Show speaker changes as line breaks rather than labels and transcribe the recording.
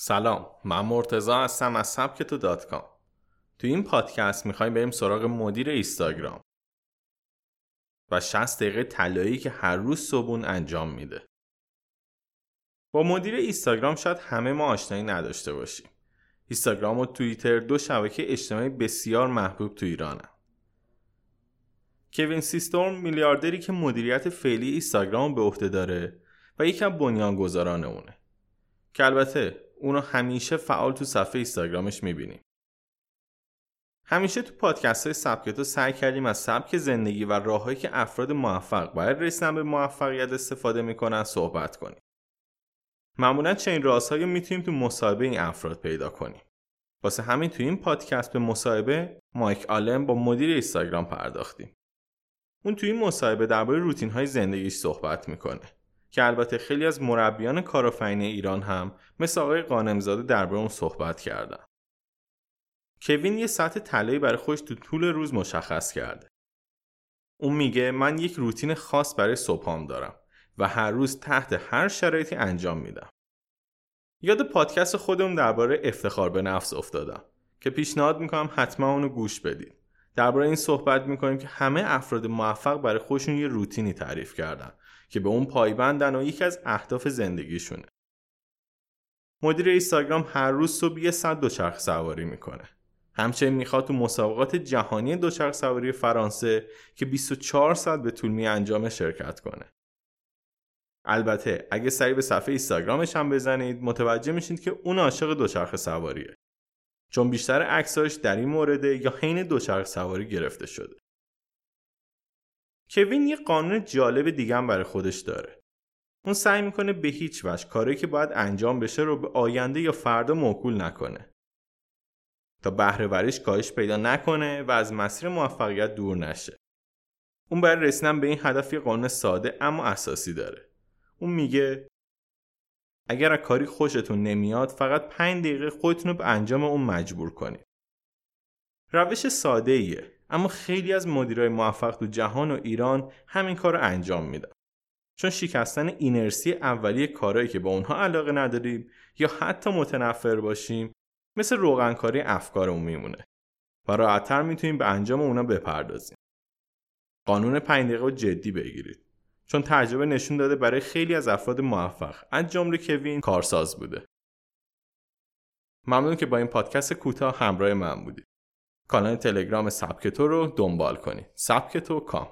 سلام من مرتضی هستم از سبکتو dot com. تو این پادکست می‌خوایم بریم سراغ مدیر اینستاگرام و 60 دقیقه طلایی که هر روز صبحون انجام میده. با مدیر اینستاگرام شاید همه ما آشنایی نداشته باشیم. اینستاگرام و توییتر دو شبکه اجتماعی بسیار محبوب تو ایرانه. کوین سیستروم میلیاردری که مدیریت فعلی اینستاگرام به عهده داره و یکم بنیانگذاران اونه. که البته اونو همیشه فعال تو صفحه اینستاگرامش می‌بینیم. همیشه تو پادکست های سبکتو سعی کردیم از سبک زندگی و راههایی که افراد موفق باید رسیدن به موفقیت استفاده می‌کنن صحبت کنیم. معمولا چنین رازهایی می‌تونیم تو مصاحبه این افراد پیدا کنیم. واسه همین تو این پادکست به مصاحبه مایک آلن با مدیر اینستاگرام پرداختیم. اون تو این مصاحبه درباره روتین های زندگیش صحبت می‌کنه. که البته خیلی از مربیان کارآفرینی ایران هم مثل آقای قانمزاده درباره اون صحبت کردن. کوین یه سطح طلایی برای خودش تو طول روز مشخص کرده. اون میگه من یک روتین خاص برای صبحام دارم و هر روز تحت هر شرایطی انجام میدم. یاد پادکست خودمون درباره افتخار به نفس افتادم که پیشنهاد می‌کنم حتما اونو گوش بدید. درباره این صحبت می‌کنیم که همه افراد موفق برای خودشون یه روتینی تعریف کردن که به اون پایبندن و یکی از اهداف زندگیشونه. مدیر اینستاگرام هر روز صبح یه صد دوچرخ سواری می‌کنه. همچنین می‌خواد تو مسابقات جهانی دوچرخ سواری فرانسه که 24 ساعت به طول می انجام شرکت کنه. البته اگه سری به صفحه اینستاگرامش هم بزنید متوجه میشید که اون عاشق دوچرخه سواریه. چون بیشتر عکساش در این مورد یا حین دوچرخ سواری گرفته شده. کوین یه قانون جالب دیگه هم برای خودش داره. اون سعی می‌کنه به هیچ وجه کاری که باید انجام بشه رو به آینده یا فردا موکول نکنه. تا بهره کاهش پیدا نکنه و از مسیر موفقیت دور نشه. اون برای رسیدن به این هدف یه قانون ساده اما اساسی داره. اون میگه اگر از کاری خوشتون نمیاد فقط 5 دقیقه خودتون رو به انجام اون مجبور کنید. روش ساده ایه اما خیلی از مدیرای موفق تو جهان و ایران همین کار رو انجام میدن. چون شکستن اینرسی اولیه کارهایی که با اونها علاقه نداریم یا حتی متنفر باشیم مثل روغنکاری افکارمون میمونه و راحتتر می‌تونیم به انجام اونا بپردازیم. قانون پنج دقیقه رو جدی بگیرید. چون تجربه نشون داده برای خیلی از افراد موفق از جمله کوین کارساز بوده. ممنون که با این پادکست کوتاه همراه من بودید. کانال تلگرام سبکتو رو دنبال کنید. سبکتو کام.